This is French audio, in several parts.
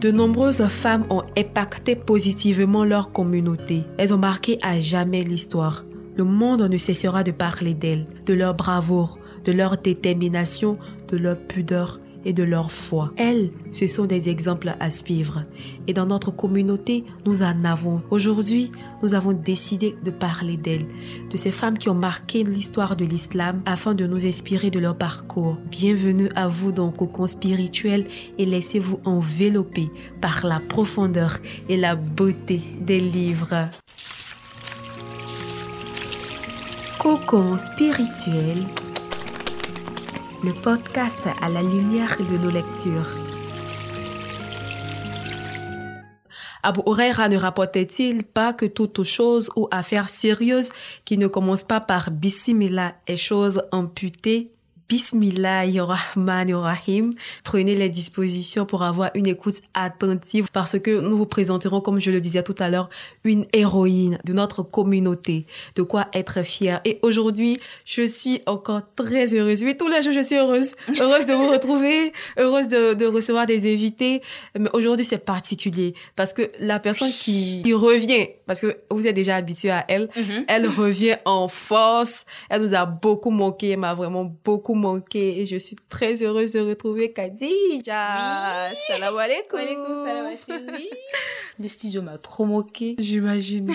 De nombreuses femmes ont impacté positivement leur communauté. Elles ont marqué à jamais l'histoire. Le monde ne cessera de parler d'elles, de leur bravoure, de leur détermination, de leur pudeur et de leur foi. Elles, ce sont des exemples à suivre. Et dans notre communauté, nous en avons. Aujourd'hui, nous avons décidé de parler d'elles, de ces femmes qui ont marqué l'histoire de l'islam afin de nous inspirer de leur parcours. Bienvenue à vous dans Cocon spirituel et laissez-vous envelopper par la profondeur et la beauté des livres. Cocon spirituel le podcast à la lumière de nos lectures. Abu Huraira ne rapportait-il pas que toute chose ou affaire sérieuse qui ne commence pas par Bismillah est chose amputée Bismillahirrahmanirrahim. Prenez les dispositions pour avoir une écoute attentive parce que nous vous présenterons, comme je le disais tout à l'heure, une héroïne de notre communauté. De quoi être fière. Et aujourd'hui, je suis encore très heureuse. Oui, tous les jours, je suis heureuse. Heureuse de vous retrouver, heureuse de, recevoir des invités. Mais aujourd'hui, c'est particulier parce que la personne qui, revient, parce que vous êtes déjà habitué à elle, mm-hmm. elle revient en force. Elle nous a beaucoup manqué. Elle m'a vraiment beaucoup manqué et je suis très heureuse de retrouver Khadija. Salam alaikum. salam Le studio m'a trop manqué. J'imagine.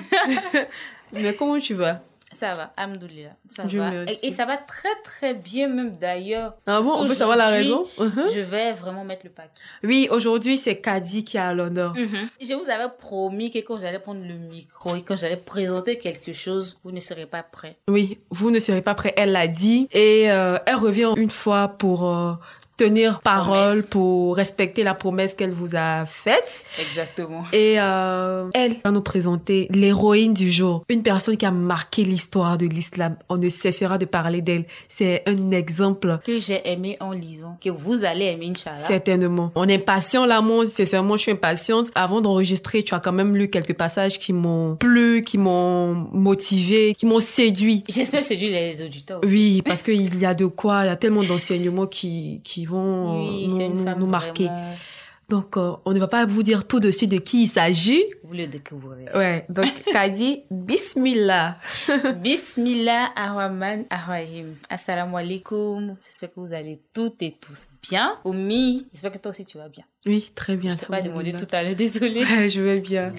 Mais comment tu vas? Ça va, Alhamdoulilah. Ça va. Et, ça va très très bien même d'ailleurs. Ah bon, on peut savoir la raison? Uh-huh. Je vais vraiment mettre le paquet. Oui, aujourd'hui c'est Kadi qui a l'honneur. Mm-hmm. Je vous avais promis que quand j'allais prendre le micro et quand j'allais présenter quelque chose, vous ne serez pas prêt. Oui, vous ne serez pas prêt, elle l'a dit. Et euh, elle revient une fois pour euh, tenir parole, pour respecter la promesse qu'elle vous a faite. Exactement. Et euh, elle va nous présenter l'héroïne du jour, une personne qui a marqué l'histoire de l'islam. On ne cessera de parler d'elle. C'est un exemple que j'ai aimé en lisant, que vous allez aimer, Inch'Allah. Certainement. On est impatient là, moi, sincèrement, je suis impatiente. Avant d'enregistrer, tu as quand même lu quelques passages qui m'ont plu, qui m'ont motivé, qui m'ont séduit. J'espère séduire les auditeurs. Oui, parce qu'il y a de quoi, il y a tellement d'enseignements qui, qui vont nous, marquer. Donc, euh, on ne va pas vous dire tout de suite de qui il s'agit. Vous le découvrez. Ouais, donc, t'as dit Bismillah. Bismillah ar-Rahman ar-Rahim. Assalamu alaikum. J'espère que vous allez toutes et tous bien. Oumi, j'espère que toi aussi tu vas bien. Oui, très bien. Je t'ai pas demandé tout à l'heure, désolée. je vais bien.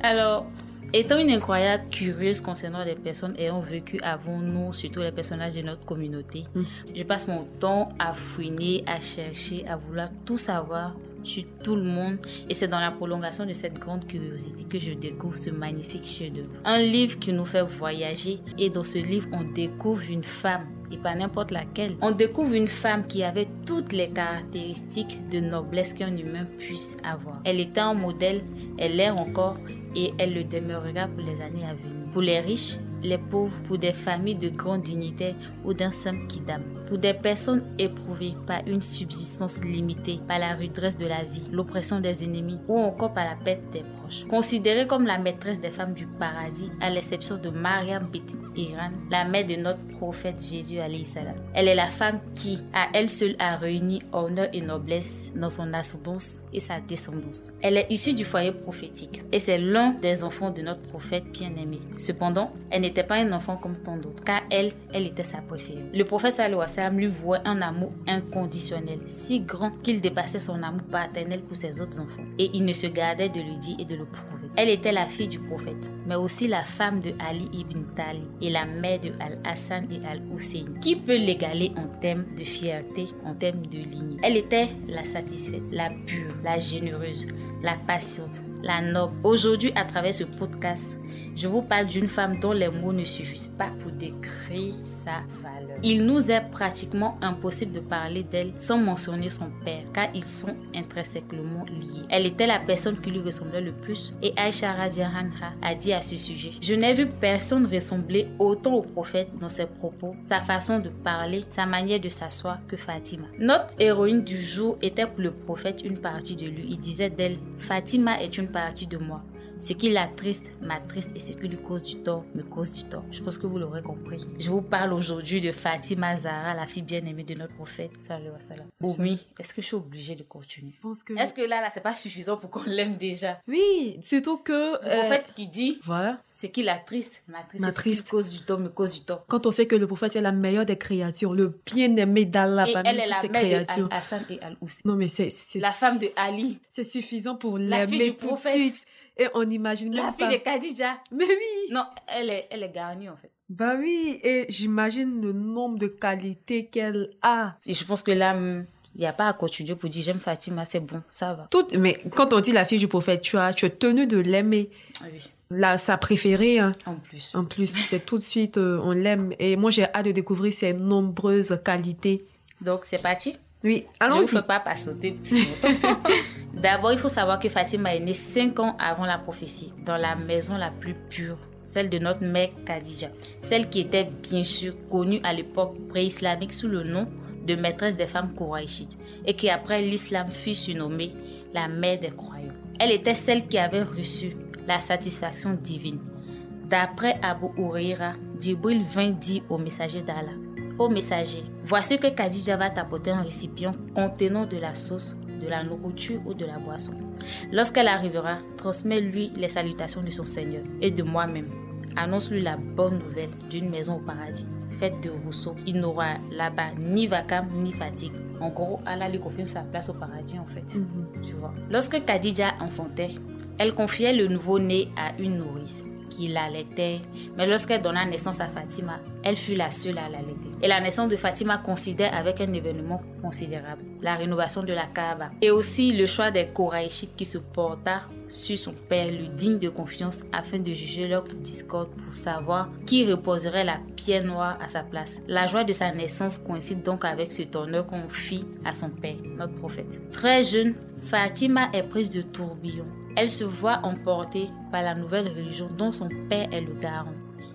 Alors, Étant une incroyable curieuse concernant les personnes ayant vécu avant nous, surtout les personnages de notre communauté, mm. je passe mon temps à fouiner, à chercher, à vouloir tout savoir sur tout le monde. Et c'est dans la prolongation de cette grande curiosité que je découvre ce magnifique chef-d'œuvre. Un livre qui nous fait voyager. Et dans ce livre, on découvre une femme et pas n'importe laquelle. On découvre une femme qui avait toutes les caractéristiques de noblesse qu'un humain puisse avoir. Elle était un modèle, elle l'est encore et elle le demeurera pour les années à venir. Pour les riches, les pauvres, pour des familles de grande dignité ou d'un simple kidam. Pour des personnes éprouvées par une subsistance limitée, par la rudesse de la vie, l'oppression des ennemis ou encore par la perte des proches. Considérée comme la maîtresse des femmes du paradis, à l'exception de Mariam Bit Iran, la mère de notre prophète Jésus salam. Elle est la femme qui, à elle seule, a réuni honneur et noblesse dans son ascendance et sa descendance. Elle est issue du foyer prophétique et c'est l'un des enfants de notre prophète bien-aimé. Cependant, elle n'était pas un enfant comme tant d'autres, car elle, elle était sa préférée. Le prophète lui vouait un amour inconditionnel, si grand qu'il dépassait son amour paternel pour ses autres enfants. Et il ne se gardait de lui dire et de le prouver. Elle était la fille du prophète, mais aussi la femme de Ali ibn Talib et la mère de Al-Hassan et Al-Hussein. Qui peut l'égaler en termes de fierté, en termes de lignée Elle était la satisfaite, la pure, la généreuse, la patiente, la noble. Aujourd'hui, à travers ce podcast, je vous parle d'une femme dont les mots ne suffisent pas pour décrire sa valeur. Il nous est pratiquement impossible de parler d'elle sans mentionner son père, car ils sont intrinsèquement liés. Elle était la personne qui lui ressemblait le plus, et Aisha Rajahanha a dit à ce sujet Je n'ai vu personne ressembler autant au prophète dans ses propos, sa façon de parler, sa manière de s'asseoir que Fatima. Notre héroïne du jour était pour le prophète une partie de lui. Il disait d'elle Fatima est une partie de moi. Ce qui l'attriste m'attriste et ce qui lui cause du tort me cause du tort. Je pense que vous l'aurez compris. Je vous parle aujourd'hui de Fatima Zahra, la fille bien-aimée de notre prophète. Salut, salam. Oui, est-ce que je suis obligée de continuer? Que... Est-ce que là, là, c'est pas suffisant pour qu'on l'aime déjà? Oui, surtout que... Le prophète qui dit... Voilà. Ce qui l'attriste m'attriste. Ce qui cause du tort me cause du tort. Quand on sait que le prophète, c'est la meilleure des créatures, le bien-aimé d'Allah parmi elle est la mère De Hassan et al Non, mais c'est... La femme de Ali. C'est suffisant pour l'aimer tout de suite. Et on imagine La fille de Khadija. Mais oui. Non, elle est, elle est garnie en fait. Bah oui, et j'imagine le nombre de qualités qu'elle a. Et je pense que là, il n'y a pas à continuer pour dire j'aime Fatima, c'est bon, ça va. Tout, mais quand on dit la fille du prophète, tu as, tu es tenu de l'aimer. Oui. Là, sa préférée. Hein. En plus. En plus, c'est tout de suite, euh, on l'aime. Et moi, j'ai hâte de découvrir ses nombreuses qualités. Donc, c'est parti Oui, allons-y. Je ne peux pas pas sauter plus longtemps. D'abord, il faut savoir que Fatima est née cinq ans avant la prophétie, dans la maison la plus pure, celle de notre mère Khadija, celle qui était bien sûr connue à l'époque pré-islamique sous le nom de maîtresse des femmes Kouraïchites et qui après l'islam fut surnommée la mère des croyants. Elle était celle qui avait reçu la satisfaction divine. D'après Abu Huraira, Djibril vint dire au messager d'Allah Ô messager, voici que Khadija va t'apporter un récipient contenant de la sauce de la nourriture ou de la boisson. Lorsqu'elle arrivera, transmets-lui les salutations de son Seigneur et de moi-même. Annonce-lui la bonne nouvelle d'une maison au paradis, faite de rousseau. Il n'aura là-bas ni vacarme ni fatigue. En gros, Allah lui confirme sa place au paradis en fait. Mhm. Tu vois. Lorsque Khadija enfantait, elle confiait le nouveau-né à une nourrice qui l'allaitait. Mais lorsqu'elle donna naissance à Fatima, elle fut la seule à l'allaiter. Et la naissance de Fatima considère avec un événement considérable, la rénovation de la Kaaba. Et aussi le choix des Koraïchites qui se porta sur son père, le digne de confiance, afin de juger leur discorde pour savoir qui reposerait la pierre noire à sa place. La joie de sa naissance coïncide donc avec ce honneur qu'on fit à son père, notre prophète. Très jeune, Fatima est prise de tourbillon elle se voit emportée par la nouvelle religion dont son père est le garant.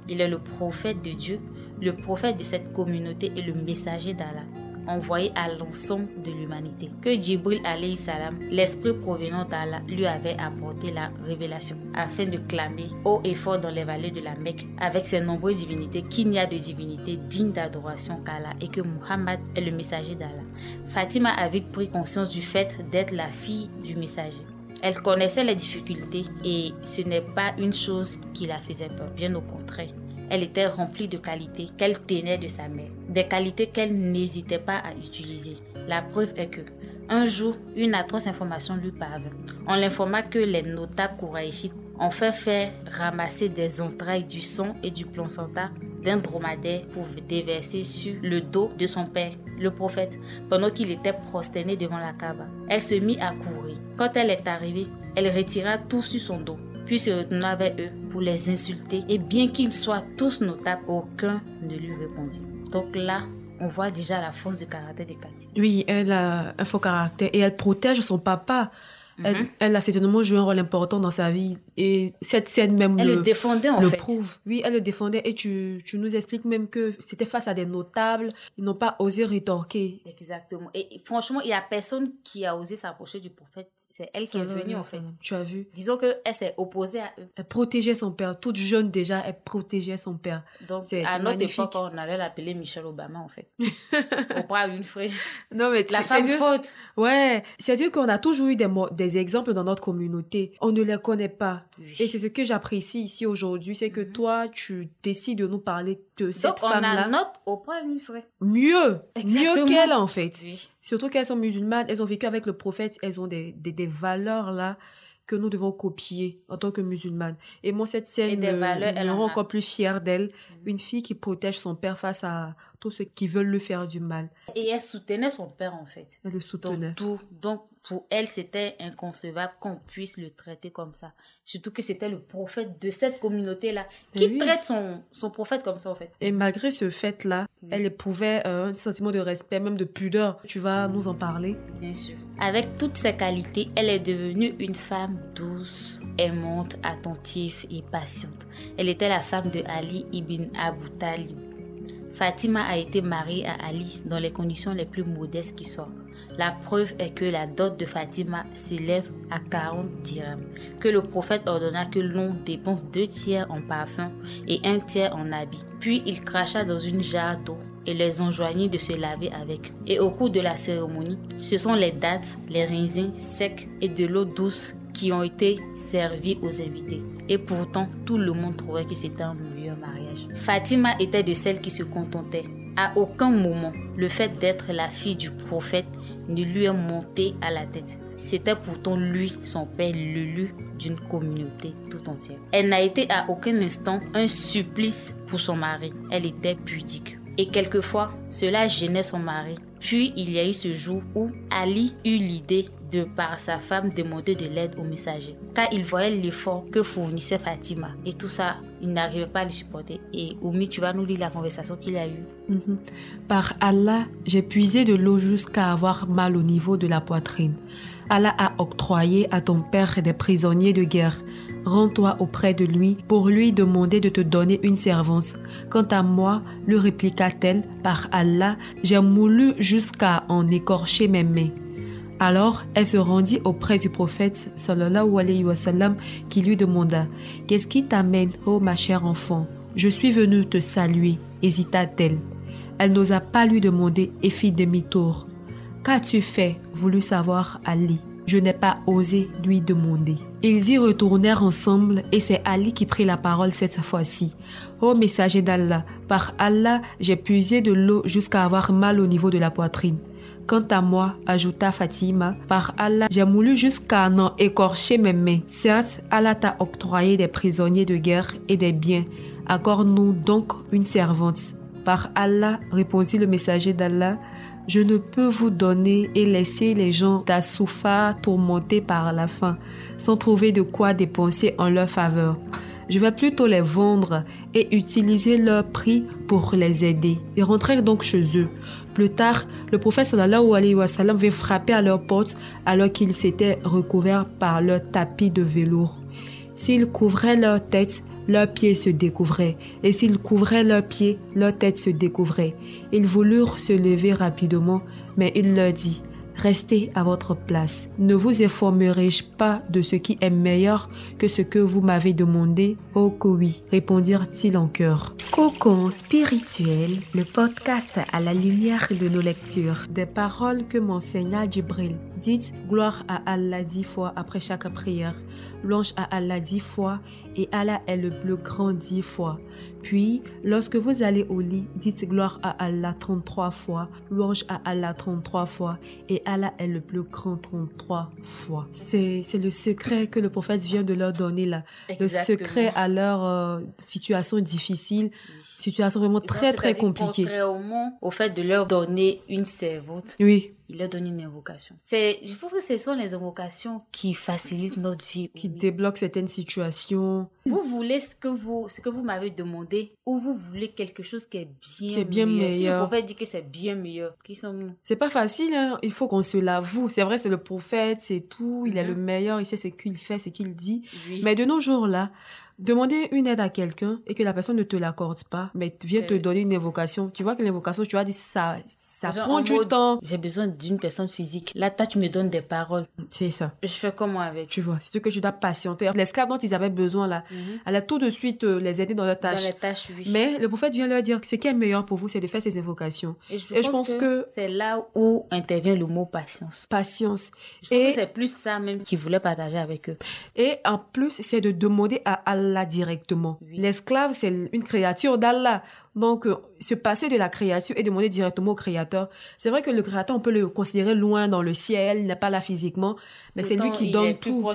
Il est le prophète de Dieu, le prophète de cette communauté et le messager d'Allah, envoyé à l'ensemble de l'humanité. Que Djibril alayhi salam, l'esprit provenant d'Allah, lui avait apporté la révélation, afin de clamer haut et fort dans les vallées de la Mecque, avec ses nombreuses divinités, qu'il n'y a de divinité digne d'adoration qu'Allah et que Muhammad est le messager d'Allah. Fatima a vite pris conscience du fait d'être la fille du messager. Elle connaissait les difficultés et ce n'est pas une chose qui la faisait peur, bien au contraire. Elle était remplie de qualités qu'elle tenait de sa mère, des qualités qu'elle n'hésitait pas à utiliser. La preuve est que, un jour, une atroce information lui parvint. On l'informa que les notables kouraïchites ont fait faire ramasser des entrailles du sang et du placenta d'un dromadaire pour déverser sur le dos de son père, le prophète, pendant qu'il était prosterné devant la Kaaba. Elle se mit à courir. Quand elle est arrivée, elle retira tout sur son dos, puis se retourna vers eux pour les insulter. Et bien qu'ils soient tous notables, aucun ne lui répondit. Donc là, on voit déjà la force de caractère de Cathy. Oui, elle a un fort caractère et elle protège son papa. Mhm. Elle, a certainement joué un rôle important dans sa vie. Et cette scène même Elle le, le défendait en le fait. prouve. Oui, elle le défendait. Et tu, tu nous expliques même que c'était face à des notables. Ils n'ont pas osé rétorquer. Exactement. Et franchement, il n'y a personne qui a osé s'approcher du prophète. C'est elle qui est venue en fait. Tu as vu Disons qu'elle s'est opposée à eux. Elle protégeait son père. Toute jeune déjà, elle protégeait son père. Donc, C'est- à c'est notre magnifique. époque, on allait l'appeler Michelle Obama en fait. Oprah Winfrey. Non, mais La c'est- femme faute. Ouais, c'est-à-dire qu'on a toujours eu des, des exemples dans notre communauté. On ne les connaît pas. Oui. Mhm. Et c'est ce que j'apprécie ici aujourd'hui, c'est que toi, tu décides de nous parler de cette Donc, on a femme-là. notre Oprah Winfrey. Mieux, Exactement. mieux qu'elle en fait. Oui. Surtout qu'elles sont musulmanes, elles ont vécu avec le prophète, elles ont des, des, des valeurs là que nous devons copier en tant que musulmanes. Et moi, cette Et scène des me, valeurs, me elle en rend encore plus fière d'elle. Une fille qui protège son père face à tous ceux qui veulent lui faire du mal. Et elle soutenait son père en fait. Elle le soutenait. Donc, tout. Donc, pour elle, c'était inconcevable qu'on puisse le traiter comme ça. Surtout que c'était le prophète de cette communauté-là qui oui. traite son, son prophète comme ça en fait. Et malgré ce fait-là, elle éprouvait euh, un sentiment de respect, même de pudeur. Tu vas nous en parler Bien sûr. Avec toutes ses qualités, elle est devenue une femme douce, aimante, attentive et patiente. Elle était la femme de Ali ibn Abu Talib. Fatima a été mariée à Ali dans les conditions les plus modestes qui soient. La preuve est que la dot de Fatima s'élève à 40 dirhams, que le prophète ordonna que l'on dépense deux tiers en parfum et un tiers en habits. Puis il cracha dans une jarre d'eau et les enjoignit de se laver avec. Et au cours de la cérémonie, ce sont les dates, les raisins secs et de l'eau douce qui ont été servis aux invités. Et pourtant, tout le monde trouvait que c'était un meilleur mariage. Fatima était de celles qui se contentaient. À aucun moment, le fait d'être la fille du prophète ne lui est monté à la tête. C'était pourtant lui, son père, l'élu d'une communauté tout entière. Elle n'a été à aucun instant un supplice pour son mari. Elle était pudique. Et quelquefois, cela gênait son mari. Puis il y a eu ce jour où Ali eut l'idée de par sa femme demander de l'aide au messager. Car il voyait l'effort que fournissait Fatima. Et tout ça, il n'arrivait pas à le supporter. Et Oumi, tu vas nous lire la conversation qu'il a eue. Mhm. Par Allah, j'ai puisé de l'eau jusqu'à avoir mal au niveau de la poitrine. Allah a octroyé à ton père des prisonniers de guerre. Rends-toi auprès de lui pour lui demander de te donner une servance. Quant à moi, lui répliqua-t-elle, par Allah, j'ai moulu jusqu'à en écorcher mes mains. Alors elle se rendit auprès du prophète sallallahu alayhi wa sallam, qui lui demanda Qu'est-ce qui t'amène, ô ma chère enfant? Je suis venue te saluer, hésita-t-elle. Elle, n'osa pas lui demander et fit demi-tour. Qu'as-tu fait voulut savoir Ali? Je n'ai pas osé lui demander. Ils y retournèrent ensemble et c'est Ali qui prit la parole cette fois-ci. Ô messager d'Allah, par Allah, j'ai puisé de l'eau jusqu'à avoir mal au niveau de la poitrine. Quant à moi, ajouta Fatima, par Allah, j'ai moulu jusqu'à en écorcher mes mains. Certes, Allah t'a octroyé des prisonniers de guerre et des biens. Accorde-nous donc une servante. Par Allah, répondit le messager d'Allah, je ne peux vous donner et laisser les gens d'Assoufa tourmentés par la faim, sans trouver de quoi dépenser en leur faveur. Je vais plutôt les vendre et utiliser leur prix pour les aider. Ils rentrèrent donc chez eux. Plus tard, le prophète sallallahu alayhi wa sallam vint frapper à leur porte alors qu'ils s'étaient recouverts par leur tapis de velours. S'ils couvraient leur tête, leurs pieds se découvraient, et s'ils couvraient leurs pieds, leur tête se découvrait. Ils voulurent se lever rapidement, mais il leur dit, Restez à votre place. Ne vous informerai-je pas de ce qui est meilleur que ce que vous m'avez demandé Oh que oui, répondirent-ils en chœur. Cocon spirituel, le podcast à la lumière de nos lectures. Des paroles que m'enseigna Djibril. Dites gloire à Allah dix fois après chaque prière. Louange à Allah dix fois et Allah est le plus grand dix fois. Puis, lorsque vous allez au lit, dites gloire à Allah 33 fois, louange à Allah 33 fois et Allah est le plus grand 33 fois. C'est le secret que le prophète vient de leur donner là. Le secret à leur euh, situation difficile, situation vraiment très très compliquée. Contrairement au fait de leur donner une servante. Oui il leur donne une invocation. C'est, je pense que ce sont les invocations qui facilitent notre vie. Qui débloquent certaines situations. Vous voulez ce que vous, ce que vous m'avez demandé ou vous voulez quelque chose qui est bien, qui est bien meilleur. Si le prophète dit que c'est bien meilleur, qui sommes-nous C'est pas facile, hein? il faut qu'on se l'avoue. C'est vrai, c'est le prophète, c'est tout, il est mhm. le meilleur, il sait ce qu'il fait, ce qu'il dit. Mais de nos jours là, Demander une aide à quelqu'un et que la personne ne te l'accorde pas, mais vient te donner une invocation. Tu vois que l'invocation, tu as dit ça, ça prend du temps. J'ai besoin d'une personne physique. Là, toi, tu me donnes des paroles. C'est ça. Je fais comment avec? Tu vois, c'est ce que je dois patienter. L'esclave dont ils avaient besoin là, mhm. elle a tout de suite euh, les aider dans leurs tâches. Dans les tâches, oui. Mais le prophète vient leur dire que ce qui est meilleur pour vous, c'est de faire ces invocations. Et je, pense, que, c'est là où intervient le mot patience. Patience. et c'est plus ça même qu'ils voulaient partager avec eux. Et en plus, c'est de demander à Allah directement. L'esclave, c'est une créature d'Allah. Donc, euh, se passer de la créature et demander directement au créateur. C'est vrai que le créateur, on peut le considérer loin dans le ciel, il n'est pas là physiquement, mais c'est lui qui donne tout.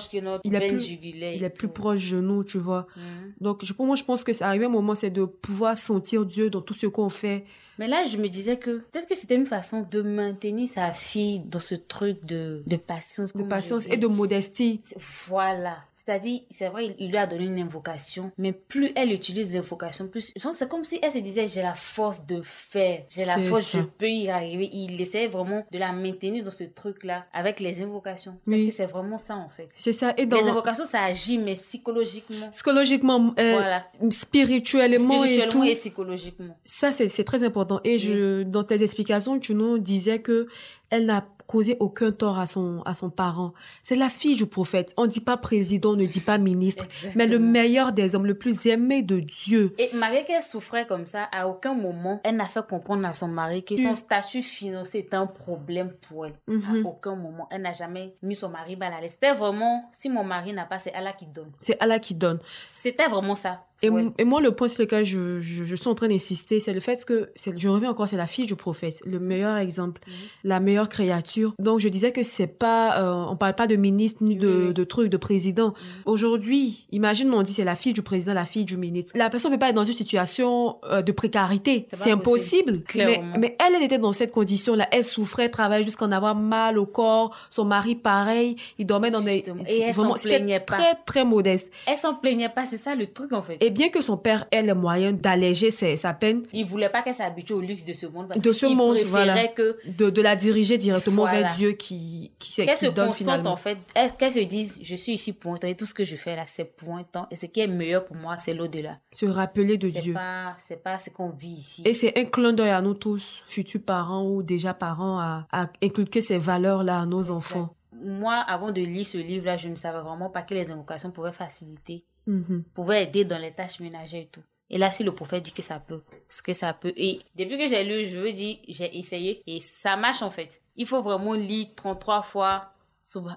il est plus, il est plus proche de nous, tu vois. Mhm. Donc, je, moi, je pense que c'est arrivé un moment, c'est de pouvoir sentir Dieu dans tout ce qu'on fait. Mais là, je me disais que peut-être que c'était une façon de maintenir sa fille dans ce truc de, de patience. De patience et de modestie. Voilà. C'est-à-dire, c'est vrai, il lui a donné une invocation, mais plus elle utilise l'invocation, plus. C'est comme si elle se disait disait, j'ai la force de faire, j'ai la force, ça. je peux y arriver. Il essayait vraiment de la maintenir dans ce truc-là avec les invocations. Oui. C'est vraiment ça, en fait. C'est ça. Et dans, Les invocations, ça agit, mais psychologiquement. psychologiquement, euh, Voilà. spirituellement, et Spirituellement tout. et, psychologiquement. Ça, c'est c'est très important. Et je, dans tes explications, tu nous disais que elle n'a causé aucun tort à son, à son parent. C'est la fille du prophète. On ne dit pas président, on ne dit pas ministre, mais le meilleur des hommes, le plus aimé de Dieu. Et malgré qu'elle souffrait comme ça, à aucun moment, elle n'a fait comprendre à son mari que son Mm. statut financier était un problème pour elle. À aucun moment, elle n'a jamais mis son mari mal à l'aise. C'était vraiment, si mon mari n'a pas, c'est Allah qui donne. C'est Allah qui donne. C'était vraiment ça. Et, moi, le point sur lequel je, je, je suis en train d'insister, c'est le fait que, je reviens encore, c'est la fille du prophète, le meilleur exemple, Mhm. la meilleure créature. Donc, je disais que c'est pas, euh, on parle pas de ministre ni de, oui. de trucs, de président. Mhm. Aujourd'hui, imagine, on dit c'est la fille du président, la fille du ministre. La personne peut pas être dans une situation euh, de précarité. C'est impossible. Mais, elle, elle était dans cette condition-là. Elle souffrait, travaillait jusqu'à en avoir mal au corps. Son mari, pareil. Il dormait dans des. Et elle s'en plaignait pas. très, très modeste. Elle s'en plaignait pas, c'est ça le truc en fait. Et bien que son père ait les moyens d'alléger sa peine, Il voulait pas qu'elle s'habitue au luxe de ce monde parce De ce qu'il monde, voilà. que de, de la diriger directement Voilà. vers Dieu qui, qui, qui qu'elle se donne finalement. en fait, elle- qu'elle se dise je suis ici pour un temps et tout ce que je fais là c'est pour un temps et ce qui est meilleur pour moi c'est l'au-delà. Se rappeler de Dieu. c'est pas ce qu'on vit ici. Et c'est un clin d'œil à nous tous, futurs parents ou déjà parents, à, à inculquer ces valeurs-là à nos enfants. Moi avant de lire ce livre là, je ne savais vraiment pas que les invocations pouvaient faciliter, Mhm. pouvaient aider dans les tâches ménagères et tout. Et là, si le prophète dit que ça peut, ce que ça peut. Et depuis que j'ai lu, je veux dire, j'ai essayé et ça marche en fait. Il faut vraiment lire 33 fois.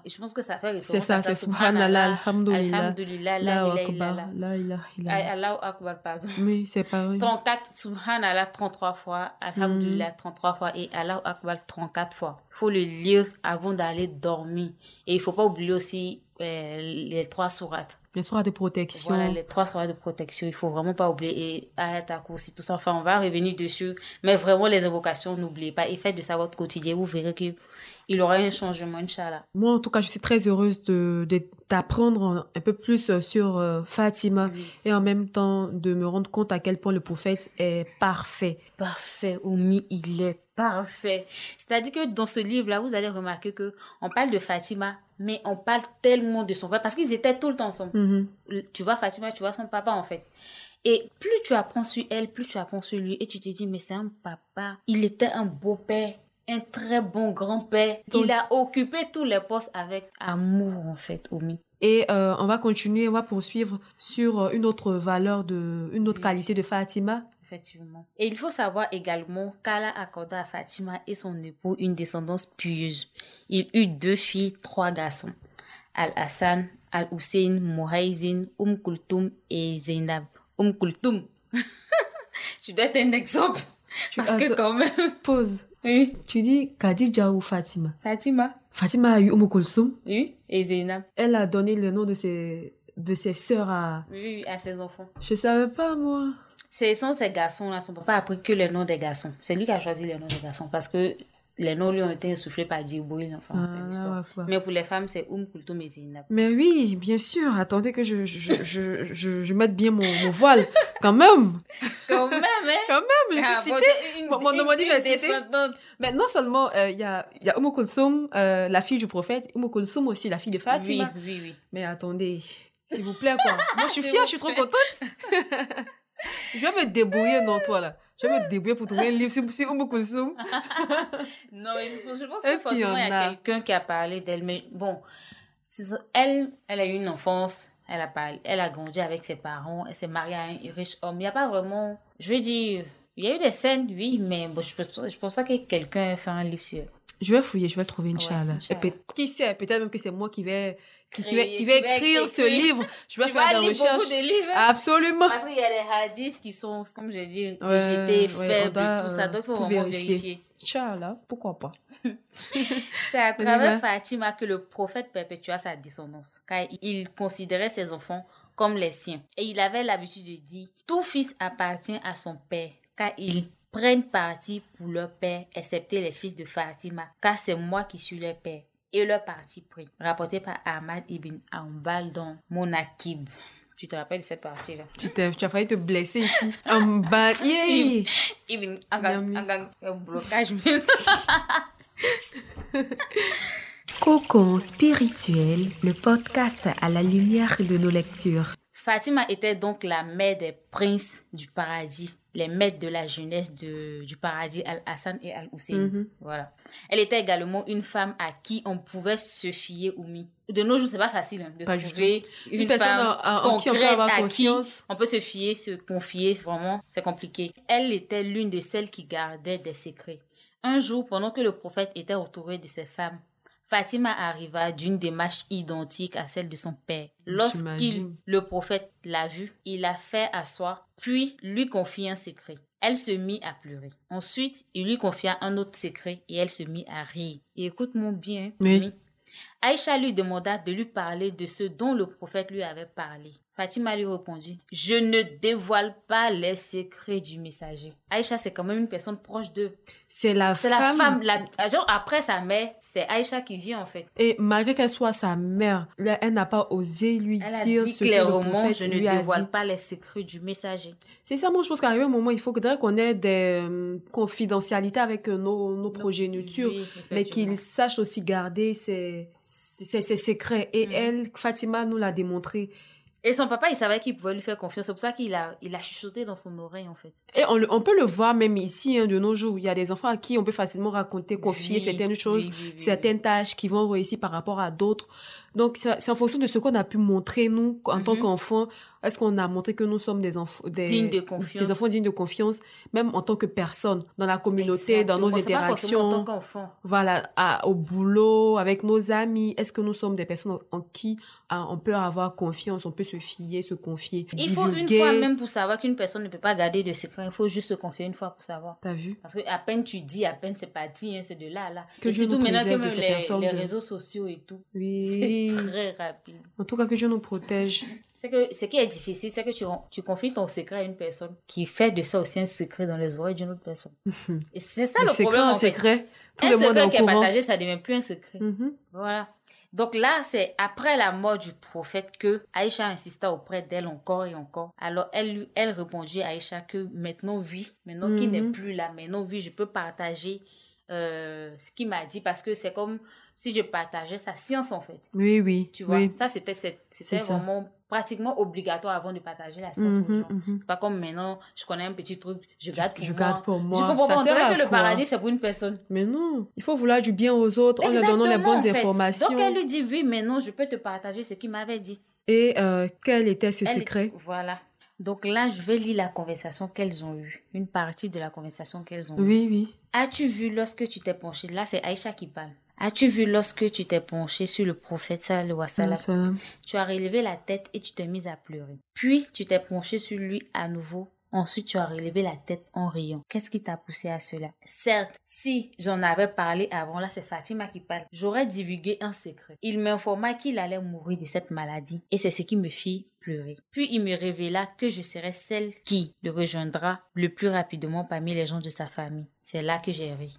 Je pense que ça fait référence C'est ça, à c'est Subhanallah, Alhamdulillah, Alhamdulillah, la ilaha illallah. Ah. Allahu Akbar, pardon. Mais c'est pareil. 34, Subhanallah 33 fois, Alhamdulillah Mm. 33 fois et Allahu Akbar 34 fois. Il faut le lire avant d'aller dormir. Et il faut pas oublier aussi euh, les trois sourates. Les soirs de protection. Voilà, les trois sourates de protection. Il faut vraiment pas oublier. Et Ayat aussi, tout ça. Enfin, on va revenir dessus. Mais vraiment, les invocations, n'oubliez pas. Et faites de ça votre quotidien. Vous verrez que il y aura un changement, Inch'Allah. Moi, en tout cas, je suis très heureuse de, d'apprendre un peu plus euh, sur euh, Fatima et en même temps de me rendre compte à quel point le prophète est parfait. Parfait, Oumi, il est parfait. C'est-à-dire que dans ce livre-là, vous allez remarquer que on parle de Fatima, mais on parle tellement de son frère parce qu'ils étaient tout le temps ensemble. Mhm. Tu vois Fatima, tu vois son papa en fait. Et plus tu apprends sur elle, plus tu apprends sur lui et tu te dis mais c'est un papa. Il était un beau-père, un très bon grand-père. Il a occupé tous les postes avec amour en fait, Oumi. Et euh, on va continuer, on va poursuivre sur euh, une autre valeur, de, une autre qualité de Fatima. Effectivement. Et il faut savoir également qu'Allah accorda à Fatima et son époux une descendance pieuse. Il eut deux filles, trois garçons. Al-Hassan, Al-Hussein, Muhaizin, Umm Kulthum et Zainab. Umm Kulthum. tu dois être un exemple. Parce que quand même... Pause. Oui. Tu dis Khadija ou Fatima? Fatima. Fatima a eu Umm Kulthum. Oui. Et Zainab. Elle a donné le nom de ses, de ses sœurs à... Oui, oui, à ses enfants. Je savais pas, moi. Ce sont ces garçons-là. Son papa a pris que les noms des garçons. C'est lui qui a choisi les noms des garçons. Parce que les noms lui ont été insufflés par Djibril. Enfin, Ah, ouais. Mais pour les femmes, c'est Umm Kulthum et Zainab. Mais oui, bien sûr. Attendez que je, je, je, je, je mette bien mon, mon voile. Quand même. Quand même, hein? Quand même, je Ah, suis bon, citée. c'est une- Mon- cité. Mais non seulement euh, il y a, y a Umm Kulthum, euh, la fille du prophète, Umm Kulthum aussi, la fille de Oui, Fatima. oui, oui. Mais attendez, s'il vous plaît, quoi. Moi, je suis fière, je suis trop contente. je vais me débrouiller, non, toi, là. Je vais me débrouiller pour trouver un livre sur, sur Umm Kulthum. Non, je pense que qu'il y forcément, il y a, a? quelqu'un qui a parlé d'elle. Mais bon, elle, elle a eu une enfance. Elle a, parlé, elle a grandi avec ses parents. Elle s'est mariée à un riche homme. Il n'y a pas vraiment... Je veux dire... Il y a eu des scènes, oui, mais bon, je pense, je pense pas que quelqu'un ait fait un livre sur elle. Je vais fouiller, je vais le trouver, Inch'Allah. Peut- qui sait, peut-être même que c'est moi qui vais, qui, vais, qui vais écrire ce livre. Je vais Tu faire des recherches. beaucoup de livres. hein? Absolument. Parce qu'il y a des hadiths qui sont, comme je dis, Ouais, rejetés, ouais, faibles, tout ça. Donc, il faut vraiment vérifier. vérifier. Inch'Allah, pourquoi pas. C'est à travers. Fatima que le prophète perpétua sa descendance, car il considérait ses enfants comme les siens. Et il avait l'habitude de dire, tout fils appartient à son père, car ils prennent parti pour leur père, excepté les fils de Fatima, car c'est moi qui suis leur père. Et leur parti pris. Rapporté par Ahmad ibn Ambal dans Monakib. Tu te rappelles de cette partie-là? Tu, as failli te blesser ici. Bas. Yeah. Encore, un blocage. Cocon spirituel, le podcast à la lumière de nos lectures. Fatima était donc la mère des princes du paradis, les maîtres de la jeunesse de, du paradis, Al-Hassan et Al-Hussein. Mhm. Voilà. Elle était également une femme à qui on pouvait se fier ou mi. De nos jours, c'est pas facile hein, de Pas trouver une, Une personne femme en- en qui on peut avoir à confiance. qui on peut se fier, se confier. Vraiment, c'est compliqué. Elle était l'une de celles qui gardait des secrets. Un jour, pendant que le prophète était entouré de ses femmes, Fatima arriva d'une démarche identique à celle de son père. Lorsqu'il, le prophète l'a vue, il l'a fait asseoir, puis lui confia un secret. Elle se mit à pleurer. Ensuite, il lui confia un autre secret et elle se mit à rire. Et écoute-moi bien. Oui. Aïcha lui demanda de lui parler de ce dont le prophète lui avait parlé. Fatima lui répondit, je ne dévoile pas les secrets du messager. Aïcha, c'est quand même une personne proche d'eux. C'est la C'est femme. la femme, la, genre après sa mère, c'est Aïcha qui vient en fait. Et malgré qu'elle soit sa mère, là, elle n'a pas osé lui Elle a dire dit ce que le clairement, prophète je ne lui a dévoile dit. pas les secrets du messager. C'est ça, moi, je pense qu'arrivé un moment, il faut faudrait qu'on ait des euh, confidentialités avec euh, nos, nos progénitures, Oui, mais qu'ils sachent aussi garder ses, ses secrets. Et Mhm. elle, Fatima, nous l'a démontré. Et son papa, il savait qu'il pouvait lui faire confiance. C'est pour ça qu'il a, il a chuchoté dans son oreille, en fait. Et on, peut le voir même ici, hein, de nos jours. Il y a des enfants à qui on peut facilement raconter, confier Oui, certaines choses, oui, oui, oui, certaines tâches qui vont réussir par rapport à d'autres. Donc, c'est en fonction de ce qu'on a pu montrer, nous, en tant Mhm. qu'enfants. Est-ce qu'on a montré que nous sommes des enfants, des, Dignes de confiance. des enfants dignes de confiance, même en tant que personne, dans la communauté, dans nos pas forcément en interactions, tant qu'enfant. voilà, à- au boulot, avec nos amis. Est-ce que nous sommes des personnes en, en qui ah, on peut avoir confiance, on peut se fier, se confier, Il faut une fois même pour savoir qu'une personne ne peut pas garder de secret. Il faut juste se confier une fois pour savoir. T'as vu? Parce que à peine tu dis, à peine c'est pas dit, hein, c'est de là à là. Que et surtout maintenant que même les, les de- réseaux sociaux et tout, Oui. Très rapide. En tout cas, que Dieu nous protège. C'est que ce qui est difficile, c'est que tu, tu confies ton secret à une personne qui fait de ça aussi un secret dans les oreilles d'une autre personne. Et c'est ça Le le, secret, problème un en fait. secret. Tout un le secret qui est partagé, ça devient plus un secret. Mhm. Voilà. Donc là, c'est après la mort du prophète que Aïcha insista auprès d'elle encore et encore. Alors elle lui, elle répondit à Aïcha que maintenant oui, maintenant qu'il n'est Mhm. plus là, maintenant oui, je peux partager euh, ce qu'il m'a dit parce que c'est comme si je partageais sa science en fait. Oui, oui. Tu vois, oui. ça c'était vraiment pratiquement obligatoire avant de partager la science aux gens. mhm. C'est pas comme maintenant, je connais un petit truc, je garde pour je moi. garde pour moi. Je comprends Ça pas, on que le paradis c'est pour une personne. Mais non, il faut vouloir du bien aux autres en leur donnant les bonnes en fait. informations. Donc elle lui dit oui, mais non, je peux te partager ce qu'il m'avait dit. Et euh, quel était ce Elle- secret? Voilà. Donc là, je vais lire la conversation qu'elles ont eue. Une partie de la conversation qu'elles ont eue. Oui, oui. As-tu vu lorsque tu t'es penché Là, c'est Aïcha qui parle. As-tu vu lorsque tu t'es penché sur le prophète sallallahu alayhi wa sallam? Salam. Tu as relevé la tête et tu t'es mise à pleurer. Puis, tu t'es penché sur lui à nouveau. Ensuite, tu as relevé la tête en riant. Qu'est-ce qui t'a poussé à cela? Certes, si j'en avais parlé avant, là c'est Fatima qui parle, j'aurais divulgué un secret. Il m'informa qu'il allait mourir de cette maladie et c'est ce qui me fit pleurer. Puis il me révéla que je serais celle qui le rejoindra le plus rapidement parmi les gens de sa famille. C'est là que j'ai ri.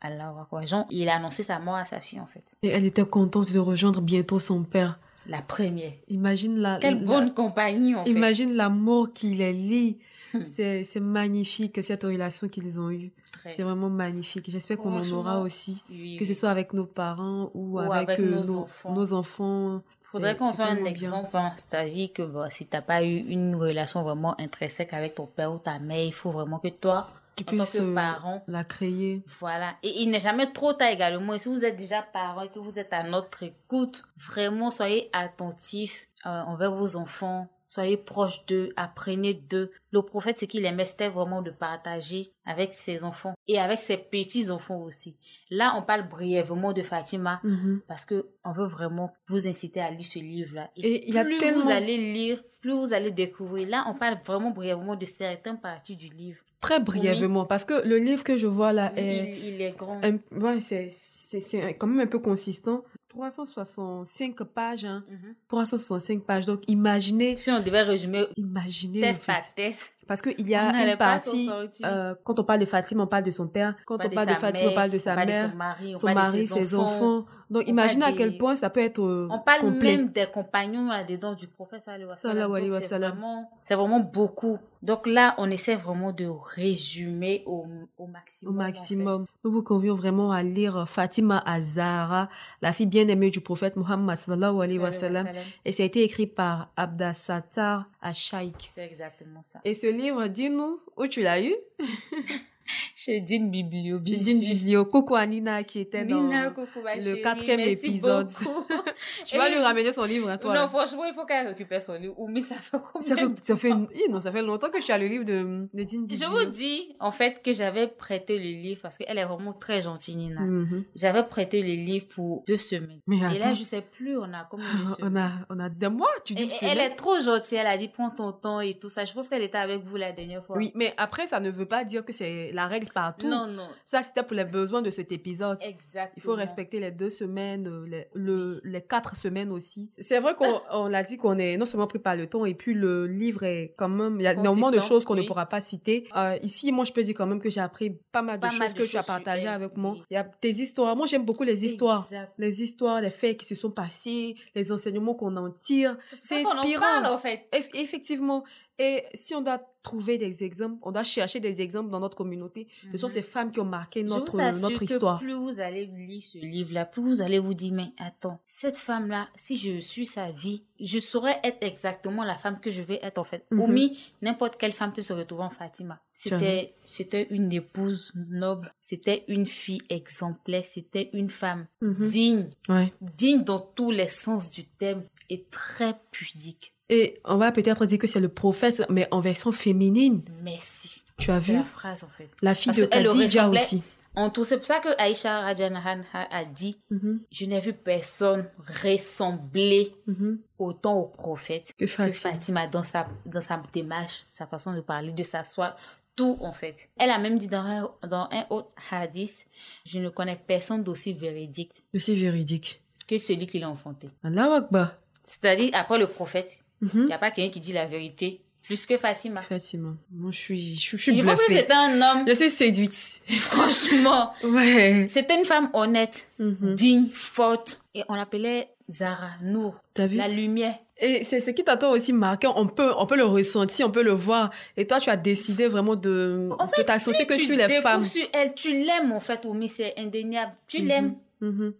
Alors. Jean, il a annoncé sa mort à sa fille en fait. Et elle était contente de rejoindre bientôt son père. La première. Imagine la, Quelle la- bonne compagnie en fait. imagine l'amour qui les lie. Hmm. C'est c'est magnifique cette relation qu'ils ont eue. Très. C'est vraiment magnifique. J'espère qu'on en aura aussi. Oui, Que ce soit avec nos parents ou, avec, avec euh, nos nos, enfants. nos enfants. Faudrait C'est- qu'on c'est soit un exemple. hein. C'est-à-dire que bon, si t'as pas eu une relation vraiment intrinsèque avec ton père ou ta mère, il faut vraiment que toi, Tu en tant que euh, parent, la créer. voilà. Et il n'est jamais trop tard également. Et si vous êtes déjà parent et que vous êtes à notre écoute, vraiment soyez attentifs euh, envers vos enfants. Soyez proches d'eux, apprenez d'eux. Le prophète, ce qu'il aimait, c'était vraiment de partager avec ses enfants et avec ses petits-enfants aussi. Là, on parle brièvement de Fatima Mhm. parce que on veut vraiment vous inciter à lire ce livre-là. Et il y a plus tellement- vous allez lire, plus vous allez découvrir. Là, on parle vraiment brièvement de certaines parties du livre. Très brièvement, parce que le livre que je vois là est, Il, il est grand. un- ouais, c'est, c'est, c'est quand même un peu consistant. 365 pages, hein. Mhm. 365 pages. Donc, imaginez, Si on devait résumer imaginez, en test fait. par test, Parce qu'il y a une partie, euh, quand on parle de Fatima, on parle de son père. Quand on parle de Fatima, on parle de sa mère, son mari, son ses enfants. Donc, on imagine à quel point ça peut être euh, On parle complet. même des compagnons là-dedans du prophète c'est sallam. vraiment, c'est vraiment beaucoup. Donc là, on essaie vraiment de résumer au, au Au maximum. en fait. maximum. Nous vous convions vraiment à lire Fatima Azara, la fille bien-aimée du prophète Muhammad sallallahu alayhi wa sallam. alayhi wa sallam. Et ça a été écrit par Abda Sattar Ashaik. C'est exactement ça. Et ce livre, dis-nous où tu l'as eu. Chez Dine Biblio, une sûr. biblio. Coucou Anina qui était dans... Nina, coucou, le chérie, quatrième merci épisode. vas Et- lui ramener son livre, hein, toi. non, là. franchement, il faut qu'elle récupère son livre. Ou mais ça fait combien Ça fait, de ça fait, temps? Hi, non, ça fait longtemps que tu as le livre de, de Dean Je Biblio. vous dis, en fait, que j'avais prêté le livre parce qu'elle est vraiment très gentille, Nina. Mhm. J'avais prêté le livre pour deux semaines. Mais Et là, je sais plus, on a combien de semaines. On a, on a des mois, tu dis Et- que elle est trop gentille, elle a dit prends ton temps et tout ça. Je pense qu'elle était avec vous la dernière fois. Oui, mais après, ça ne veut pas dire que c'est la règle partout. Non, non. Ça, c'était pour les besoins de cet épisode. Exactement. Il faut respecter les deux semaines, euh, les, le, les quatre semaines aussi. C'est vrai qu'on on a dit qu'on est non seulement pris par le temps, et puis le livre est quand même... Il y a énormément de choses qu'on ne pourra pas citer. Euh, ici, moi, je peux dire quand même que j'ai appris pas mal de Pas choses mal de que tu as choses partagées avec moi. oui. Il y a des histoires. Moi, j'aime beaucoup les histoires. Exact. Les histoires, les faits qui se sont passés, les enseignements qu'on en tire. C'est C'est qu'on en inspirant. parle, en fait. Eff- Effectivement. Et si on doit trouver des exemples, on doit chercher des exemples dans notre communauté. Ce sont Mhm. ces femmes qui ont marqué Je notre, vous notre que histoire. plus vous allez lire ce livre-là, plus vous allez vous dire, mais attends, cette femme-là, si je suis sa vie, je saurais être exactement la femme que je vais être en fait. Mhm. Oumi, n'importe quelle femme peut se retrouver en Fatima. C'était, c'était une épouse noble, c'était une fille exemplaire, c'était une femme Mhm. digne, Ouais. digne dans tous les sens du terme et très pudique. Et on va peut-être dire que c'est le prophète, mais en version féminine. Merci. Tu as vu la phrase en fait. La fille Parce de Khadija aussi. En tout, c'est pour ça que Aïcha Rajanahan a dit Mhm. Je n'ai vu personne ressembler Mhm. autant au prophète Que que Fatima. Dans sa, dans sa démarche, sa façon de parler, de s'asseoir, tout en fait. Elle a même dit dans un, dans un autre hadith Je ne connais personne d'aussi véridique véridique. que celui qui l'a enfanté. Allah Akbar. C'est-à-dire, après le prophète, il Mhm. n'y a pas quelqu'un qui dit la vérité plus que Fatima. Fatima. Moi, je suis, je, suis- je pense que c'était un homme, Je suis séduite. franchement. Ouais. C'était une femme honnête, Mhm. digne, forte. Et on l'appelait Zara, Nour, T'as vu? La lumière. Et c'est ce qui t'a toi aussi marqué. On peut, on peut le ressentir, on peut le voir. Et toi, tu as décidé vraiment de, En de fait, t'accentrer que tu sur les femmes. sur elle, tu l'aimes en fait, Oumi, c'est indéniable. Tu Mhm. l'aimes. Mhm.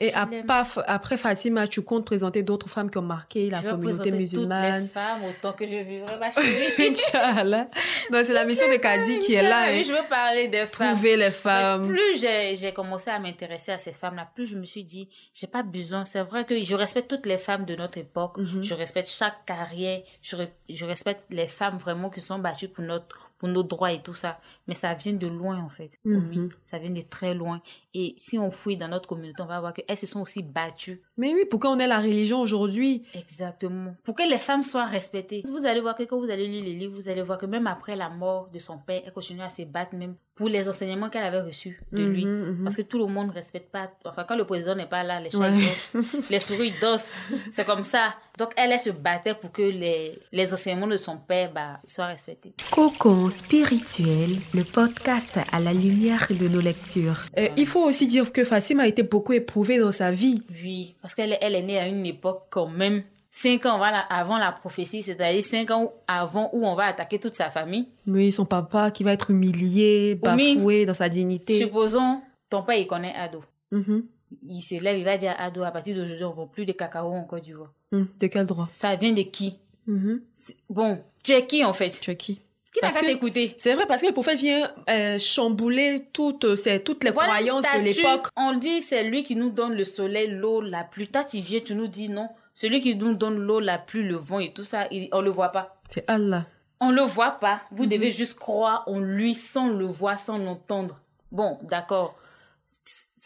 Et après Fatima, tu comptes présenter d'autres femmes qui ont marqué la je communauté présenter toutes les musulmane. femmes autant que je vivrai, ma chérie. Inch'Allah. Donc, c'est la mission de Kadi qui est là. Oui, hein. Je veux parler des femmes. Trouver les femmes. Plus j'ai commencé à m'intéresser à ces femmes-là, plus je me suis dit, j'ai pas besoin. C'est vrai que je respecte toutes les femmes de notre époque. Mhm. Je respecte chaque carrière. Je, re- je respecte les femmes vraiment qui sont battues pour notre pour nos droits et tout ça. Mais ça vient de loin, en fait. Mhm. Ça vient de très loin. Et si on fouille dans notre communauté, on va voir qu'elles se sont aussi battues. Mais oui, pourquoi on est la religion aujourd'hui Exactement. Pour que les femmes soient respectées. Vous allez voir que quand vous allez lire les livres, vous allez voir que même après la mort de son père, elle continue à se battre même pour les enseignements qu'elle avait reçus de lui. Mhm, mhm. Parce que tout le monde ne respecte pas. Enfin, quand le président n'est pas là, les chats Ouais. ils dansent, les souris ils dansent. C'est comme ça. Donc, elle, elle se battait pour que les, les enseignements de son père bah, soient respectés. Cocon spirituel, le podcast à la lumière de nos lectures. Euh, il faut aussi dire que Fatima a été beaucoup éprouvée dans sa vie. Oui, parce qu'elle elle est née à une époque quand même. Cinq ans voilà, avant la prophétie, c'est-à-dire cinq ans avant où on va attaquer toute sa famille. Oui, son papa qui va être humilié, bafoué dans sa dignité. Supposons, ton père, il connaît Ado. Mhm. Il se lève, il va dire à Ado, à partir d'aujourd'hui, on ne vend plus de cacao en Côte d'Ivoire. Mhm. De quel droit? Ça vient de qui? Mhm. Bon, tu es qui en fait? Tu es qui? Qui t'écouter? C'est vrai parce que le prophète vient euh, chambouler toutes, ces, toutes les Voilà croyances de l'époque. On dit c'est lui qui nous donne le soleil, l'eau, la pluie. Toi, tu viens, tu nous dis non. Celui qui nous donne l'eau, la pluie, le vent et tout ça, il- on le voit pas. C'est Allah. On le voit pas. Vous Mhm. devez juste croire en lui sans le voir, sans l'entendre. Bon, d'accord.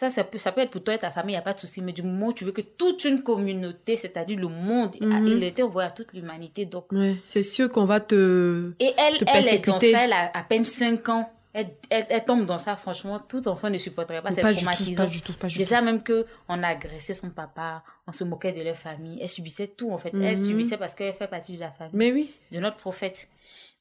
Ça, ça peut, ça peut être pour toi et ta famille, il n'y a pas de souci. Mais du moment où tu veux que toute une communauté, c'est-à-dire le monde, Mhm. il était envoyé à toute l'humanité. Donc, Ouais, c'est sûr qu'on va te... Et elle, te elle est dans ça, elle a à peine 5 ans. Elle, elle, elle tombe dans ça, franchement, tout enfant ne supporterait pas. Du tout, traumatisant. pas du tout, pas du Déjà, même que on agressait son papa, on se moquait de leur famille. Elle subissait tout, en fait. Elle Mhm. subissait parce qu'elle fait partie de la famille, Mais oui. de notre prophète.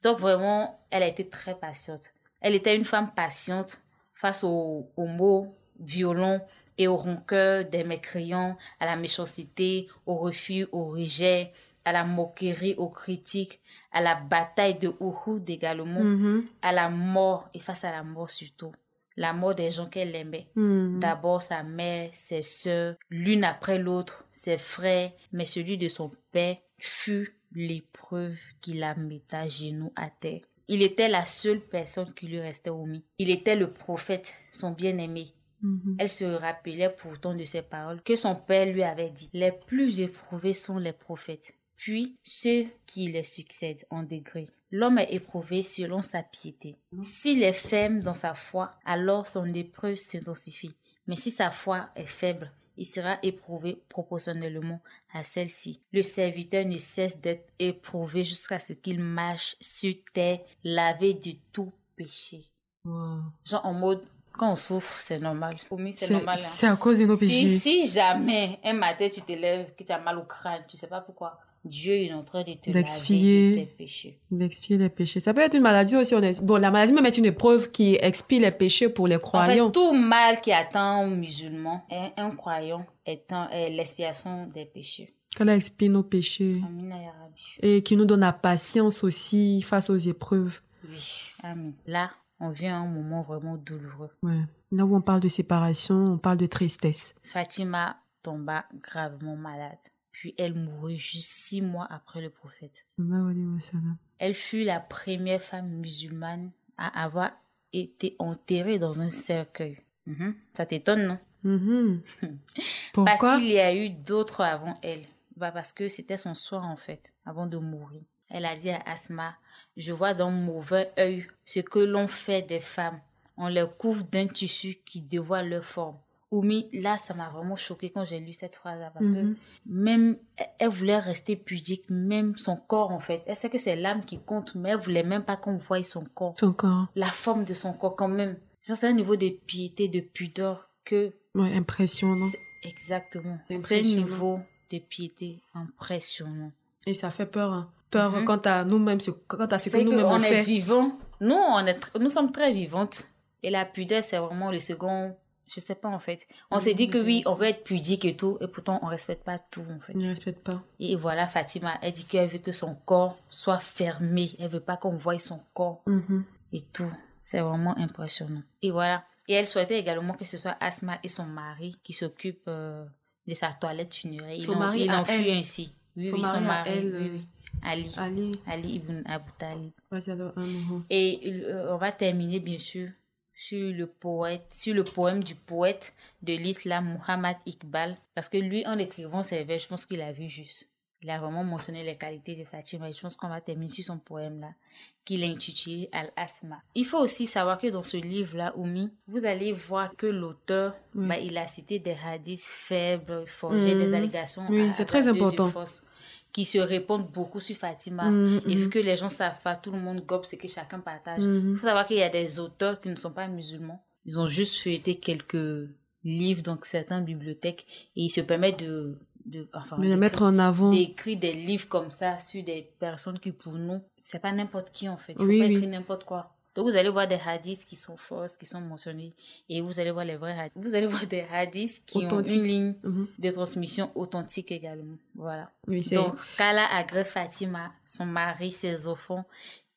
Donc vraiment, elle a été très patiente. Elle était une femme patiente face aux, mots violents et aux rancœurs des mécréants, à la méchanceté, au refus, au rejet, à la moquerie, aux critiques, à la bataille de Uhud également, mm-hmm. à la mort et face à la mort surtout. La mort des gens qu'elle aimait. Mm. D'abord sa mère, ses sœurs, l'une après l'autre, ses frères, mais celui de son père fut l'épreuve qui la mit à genoux à terre. Il était la seule personne qui lui restait omis. Il était le prophète, son bien-aimé. Mm-hmm. Elle se rappelait pourtant de ces paroles que son père lui avait dit. Les plus éprouvés sont les prophètes puis ceux qui les succèdent en degré. L'homme est éprouvé selon sa piété. S'il est ferme dans sa foi, alors son épreuve s'intensifie. Mais si sa foi est faible, il sera éprouvé proportionnellement à celle-ci. Le serviteur ne cesse d'être éprouvé jusqu'à ce qu'il marche sur terre, lavé de tout péché. Genre en mode, quand on souffre, c'est normal. c'est normal. Hein. C'est à cause de nos péchés. Si, si jamais un matin tu te lèves, que tu as mal au crâne, tu sais pas pourquoi Dieu est en train de te laver tes péchés. D'expier les péchés. Ça peut être une maladie aussi. On est... Bon, la maladie même est une épreuve qui expie les péchés pour les croyants. En fait, tout mal qui attend un musulman, un croyant, est l'expiation des péchés. Qu'elle expie nos péchés. Et qui nous donne la patience aussi face aux épreuves. Oui, Amen. Là, on vient à un moment vraiment douloureux. Ouais. Là où on parle de séparation, on parle de tristesse. Fatima tomba gravement malade puis elle mourut juste six mois après le prophète. Elle fut la première femme musulmane à avoir été enterrée dans un cercueil. Mhm. Ça t'étonne, non? Mhm. Pourquoi? Parce qu'il y a eu d'autres avant elle. Bah parce que c'était son soir en fait, avant de mourir. Elle a dit à Asma, je vois d'un mauvais œil ce que l'on fait des femmes. On les couvre d'un tissu qui dévoile leur forme. Oumi, là, ça m'a vraiment choqué quand j'ai lu cette phrase-là parce que mhm. même, elle voulait rester pudique, même son corps, en fait. Elle sait que c'est l'âme qui compte, mais elle voulait même pas qu'on voie son corps. Son corps. La forme de son corps, quand même. C'est un niveau de piété, de pudeur que. Ouais, impressionnant. Exactement. C'est un niveau de piété impressionnant. Et ça fait peur, hein. Peur mhm. quant à nous-mêmes, quant à ce que nous-mêmes on, on fait. est vivants. Nous, on est, nous sommes très vivantes. Et la pudeur, c'est vraiment le second je sais pas en fait. On s'est dit que oui, on veut être pudique et tout, et pourtant on respecte pas tout en fait. On ne respecte pas. Et voilà, Fatima, elle dit qu'elle veut que son corps soit fermé. Elle veut pas qu'on voie son corps mm-hmm. et tout. C'est vraiment impressionnant. Et voilà. Et elle souhaitait également que ce soit Asma et son mari qui s'occupent euh, de sa toilette funéraire. Son mari il en fut ainsi. Oui, son, mari, son mari, elle, oui, oui. Ali. Ali. Ali ibn Abu Talib. Uh-huh. Et euh, on va terminer, bien sûr, sur le poète, sur le poème du poète de l'islam Muhammad Iqbal. Parce que lui, en écrivant ses vers, je pense qu'il a vu juste. Il a vraiment mentionné les qualités de Fatima et je pense qu'on va terminer sur son poème-là, qu'il a intitulé Al-Asma. Il faut aussi savoir que dans ce livre-là, Oumi, vous allez voir que l'auteur, bah, il a cité des hadiths faibles, forgés, des mhm. allégations. Oui, c'est très important qui se répondent beaucoup sur Fatima. Mm, et vu que les gens savent pas, tout le monde gobe ce que chacun partage. Mm, Il faut savoir qu'il y a des auteurs qui ne sont pas musulmans. Ils ont juste feuilleté quelques livres dans certaines bibliothèques et ils se permettent de de, enfin, de mettre en avant d'écrire des livres comme ça sur des personnes qui pour nous c'est pas n'importe qui en fait il faut pas écrire n'importe quoi donc vous allez voir des hadiths qui sont fausses, qui sont mentionnés, et vous allez voir les vrais hadiths. Vous allez voir des hadiths qui ont une ligne mhm. de transmission authentique également. Voilà. Donc Kala agrée Fatima, son mari, ses enfants,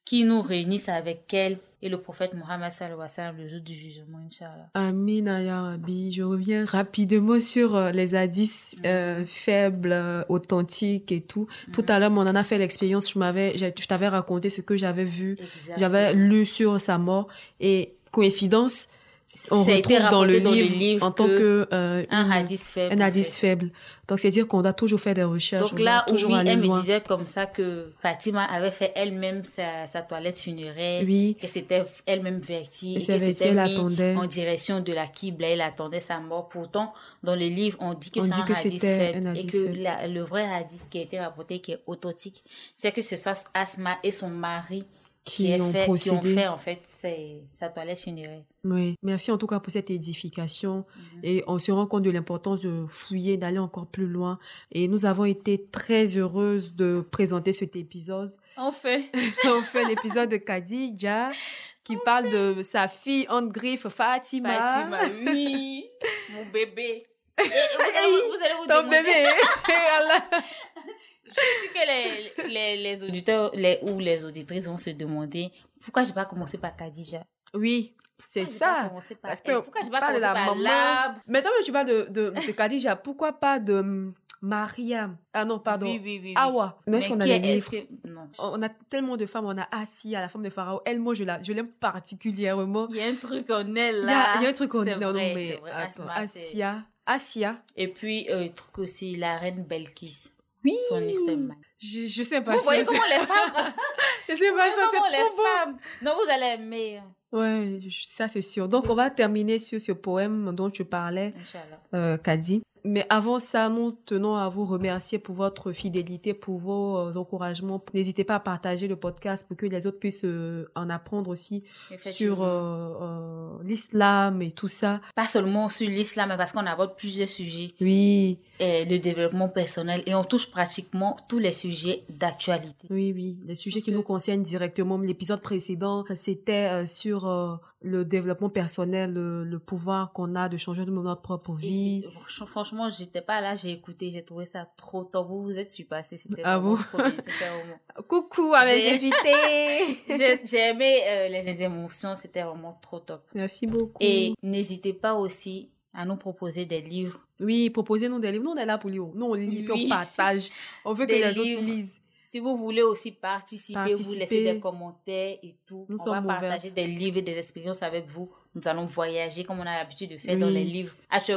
qui nous réunissent avec elle et le prophète Mohammed sallam le jour du jugement, Inch'Allah. Amin, Arabi. Je reviens rapidement sur euh, les hadiths euh, mm-hmm. faibles, euh, authentiques et tout. Tout mm-hmm. à l'heure, on en a fait l'expérience. Je m'avais, je t'avais raconté ce que j'avais vu. J'avais lu sur sa mort. Et coïncidence, on retrouve dans le, livre, en tant que, euh, un hadith faible. Un hadith faible. Donc c'est dire qu'on doit toujours faire des recherches. Donc là, toujours elle me disait comme ça que Fatima avait fait elle-même sa, sa, toilette funéraire, oui. que c'était elle-même vertie, et, que c'était mis en direction de la Qibla, elle attendait sa mort. Pourtant, dans le livre, on dit que c'est un, hadith faible et que le vrai hadith qui a été rapporté, qui est authentique, c'est que ce soit Asma et son mari qui, est ont fait, qui ont procédé. fait en fait c'est- sa toilette funéraire. Oui, merci en tout cas pour cette édification. Mhm. Et on se rend compte de l'importance de fouiller, d'aller encore plus loin. Et nous avons été très heureuses de présenter cet épisode. Enfin, on fait l'épisode de Khadija qui parle de sa fille en griffe Fatima. Fatima, oui, mon bébé. Et vous, allez, vous allez vous Ton demander, bébé. Je suis que les, les, les auditeurs les, ou les auditrices vont se demander pourquoi j'ai pas commencé par Khadija? oui, c'est pas ça. commencé par Parce elle? que Pourquoi j'ai pas commencé la par maman. Lab? Maintenant que tu parles de, de, de Khadija, pourquoi pas de Mariam? Ah non, pardon. Oui, oui, oui. oui. Awa. Mais est-ce qu'on a les livres? que- Non. On a tellement de femmes. On a Assia, la femme de Pharaon. Elle, moi, je la- je l'aime particulièrement. Il y a un truc en elle là. il y a un truc en C'est non, non, mais attends, Asma, Assia. Assia. Et puis, euh, truc aussi, la reine Belkis. Oui. Son histoire. Je, je sais pas Vous voyez comment les femmes. Je sais vous pas ça, comment les trop beau. femmes. Non, vous allez aimer. hein. Ouais, ça c'est sûr. Donc on va terminer sur ce poème dont tu parlais, euh, Kadi. Mais avant ça, nous tenons à vous remercier pour votre fidélité, pour vos euh, encouragements. N'hésitez pas à partager le podcast pour que les autres puissent euh, en apprendre aussi sur euh, l'islam et tout ça. Pas seulement sur l'islam, parce qu'on aborde plusieurs sujets. Oui, Et le développement personnel. Et on touche pratiquement tous les sujets d'actualité. oui, oui. Les sujets Parce qui que- nous concernent directement. L'épisode précédent, c'était euh, sur euh, le développement personnel, le, le pouvoir qu'on a de changer de notre propre Et vie. franch- franchement, j'étais pas là, j'ai écouté, j'ai trouvé ça trop top. Vous vous êtes surpassés, c'était Ah bon? trop bien. Vraiment- Coucou à mes invités. J'ai aimé euh, les interventions, c'était vraiment trop top. Merci beaucoup. Et n'hésitez pas aussi à nous proposer des livres. Oui, proposez-nous des livres. Nous, on est là pour lire. Nous, on lit, puis Oui. on partage. On veut que les livres. autres lisent. Si vous voulez aussi participer, vous Participer. laissez des commentaires et tout. Nous on sommes va partager ouvertes. des livres et des expériences avec vous. Nous allons voyager comme on a l'habitude de faire dans les livres.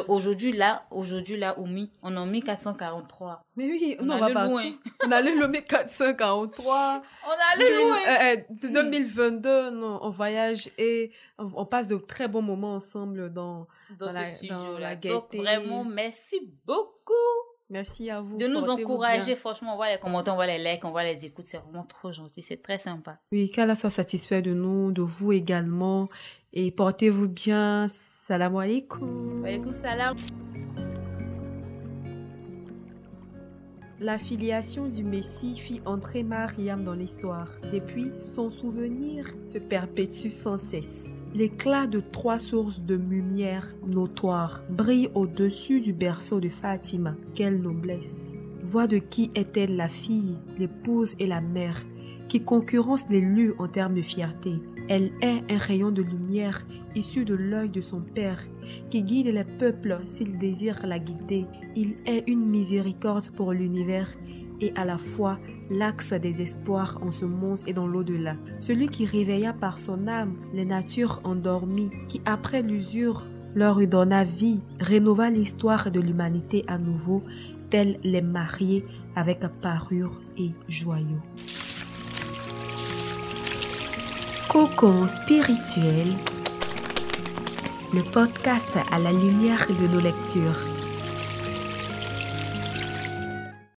Aujourd'hui, là, aujourd'hui, là, on est en 1443. Mais oui, On on va loin. On allait le 1443. On est allé loin. euh, euh, 2022, non, on voyage et on, on passe de très bons moments ensemble dans... dans dans ce la- dans studio-là. la Donc, vraiment, merci beaucoup Merci à vous. de nous encourager. Franchement, on voit les commentaires, on voit les likes, on voit les écoutes. C'est vraiment trop gentil. C'est très sympa. Oui, qu'Allah soit satisfait de nous, de vous également. Et portez-vous bien. Salam alaikum. Salam. La filiation du Messie fit entrer Mariam dans l'histoire. Depuis, son souvenir se perpétue sans cesse. L'éclat de trois sources de lumière notoires brille au-dessus du berceau de Fatima. Quelle noblesse! Voix de qui est-elle la fille, l'épouse et la mère qui concurrence l'élu en termes de fierté. Elle est un rayon de lumière issu de l'œil de son Père qui guide les peuples s'il désire la guider. Il est une miséricorde pour l'univers et à la fois l'axe des espoirs en ce monde et dans l'au-delà. Celui qui réveilla par son âme les natures endormies, qui après l'usure leur donna vie, rénova l'histoire de l'humanité à nouveau, tels les mariés avec parure et joyaux. Cocon spirituel, le podcast à la lumière de nos lectures.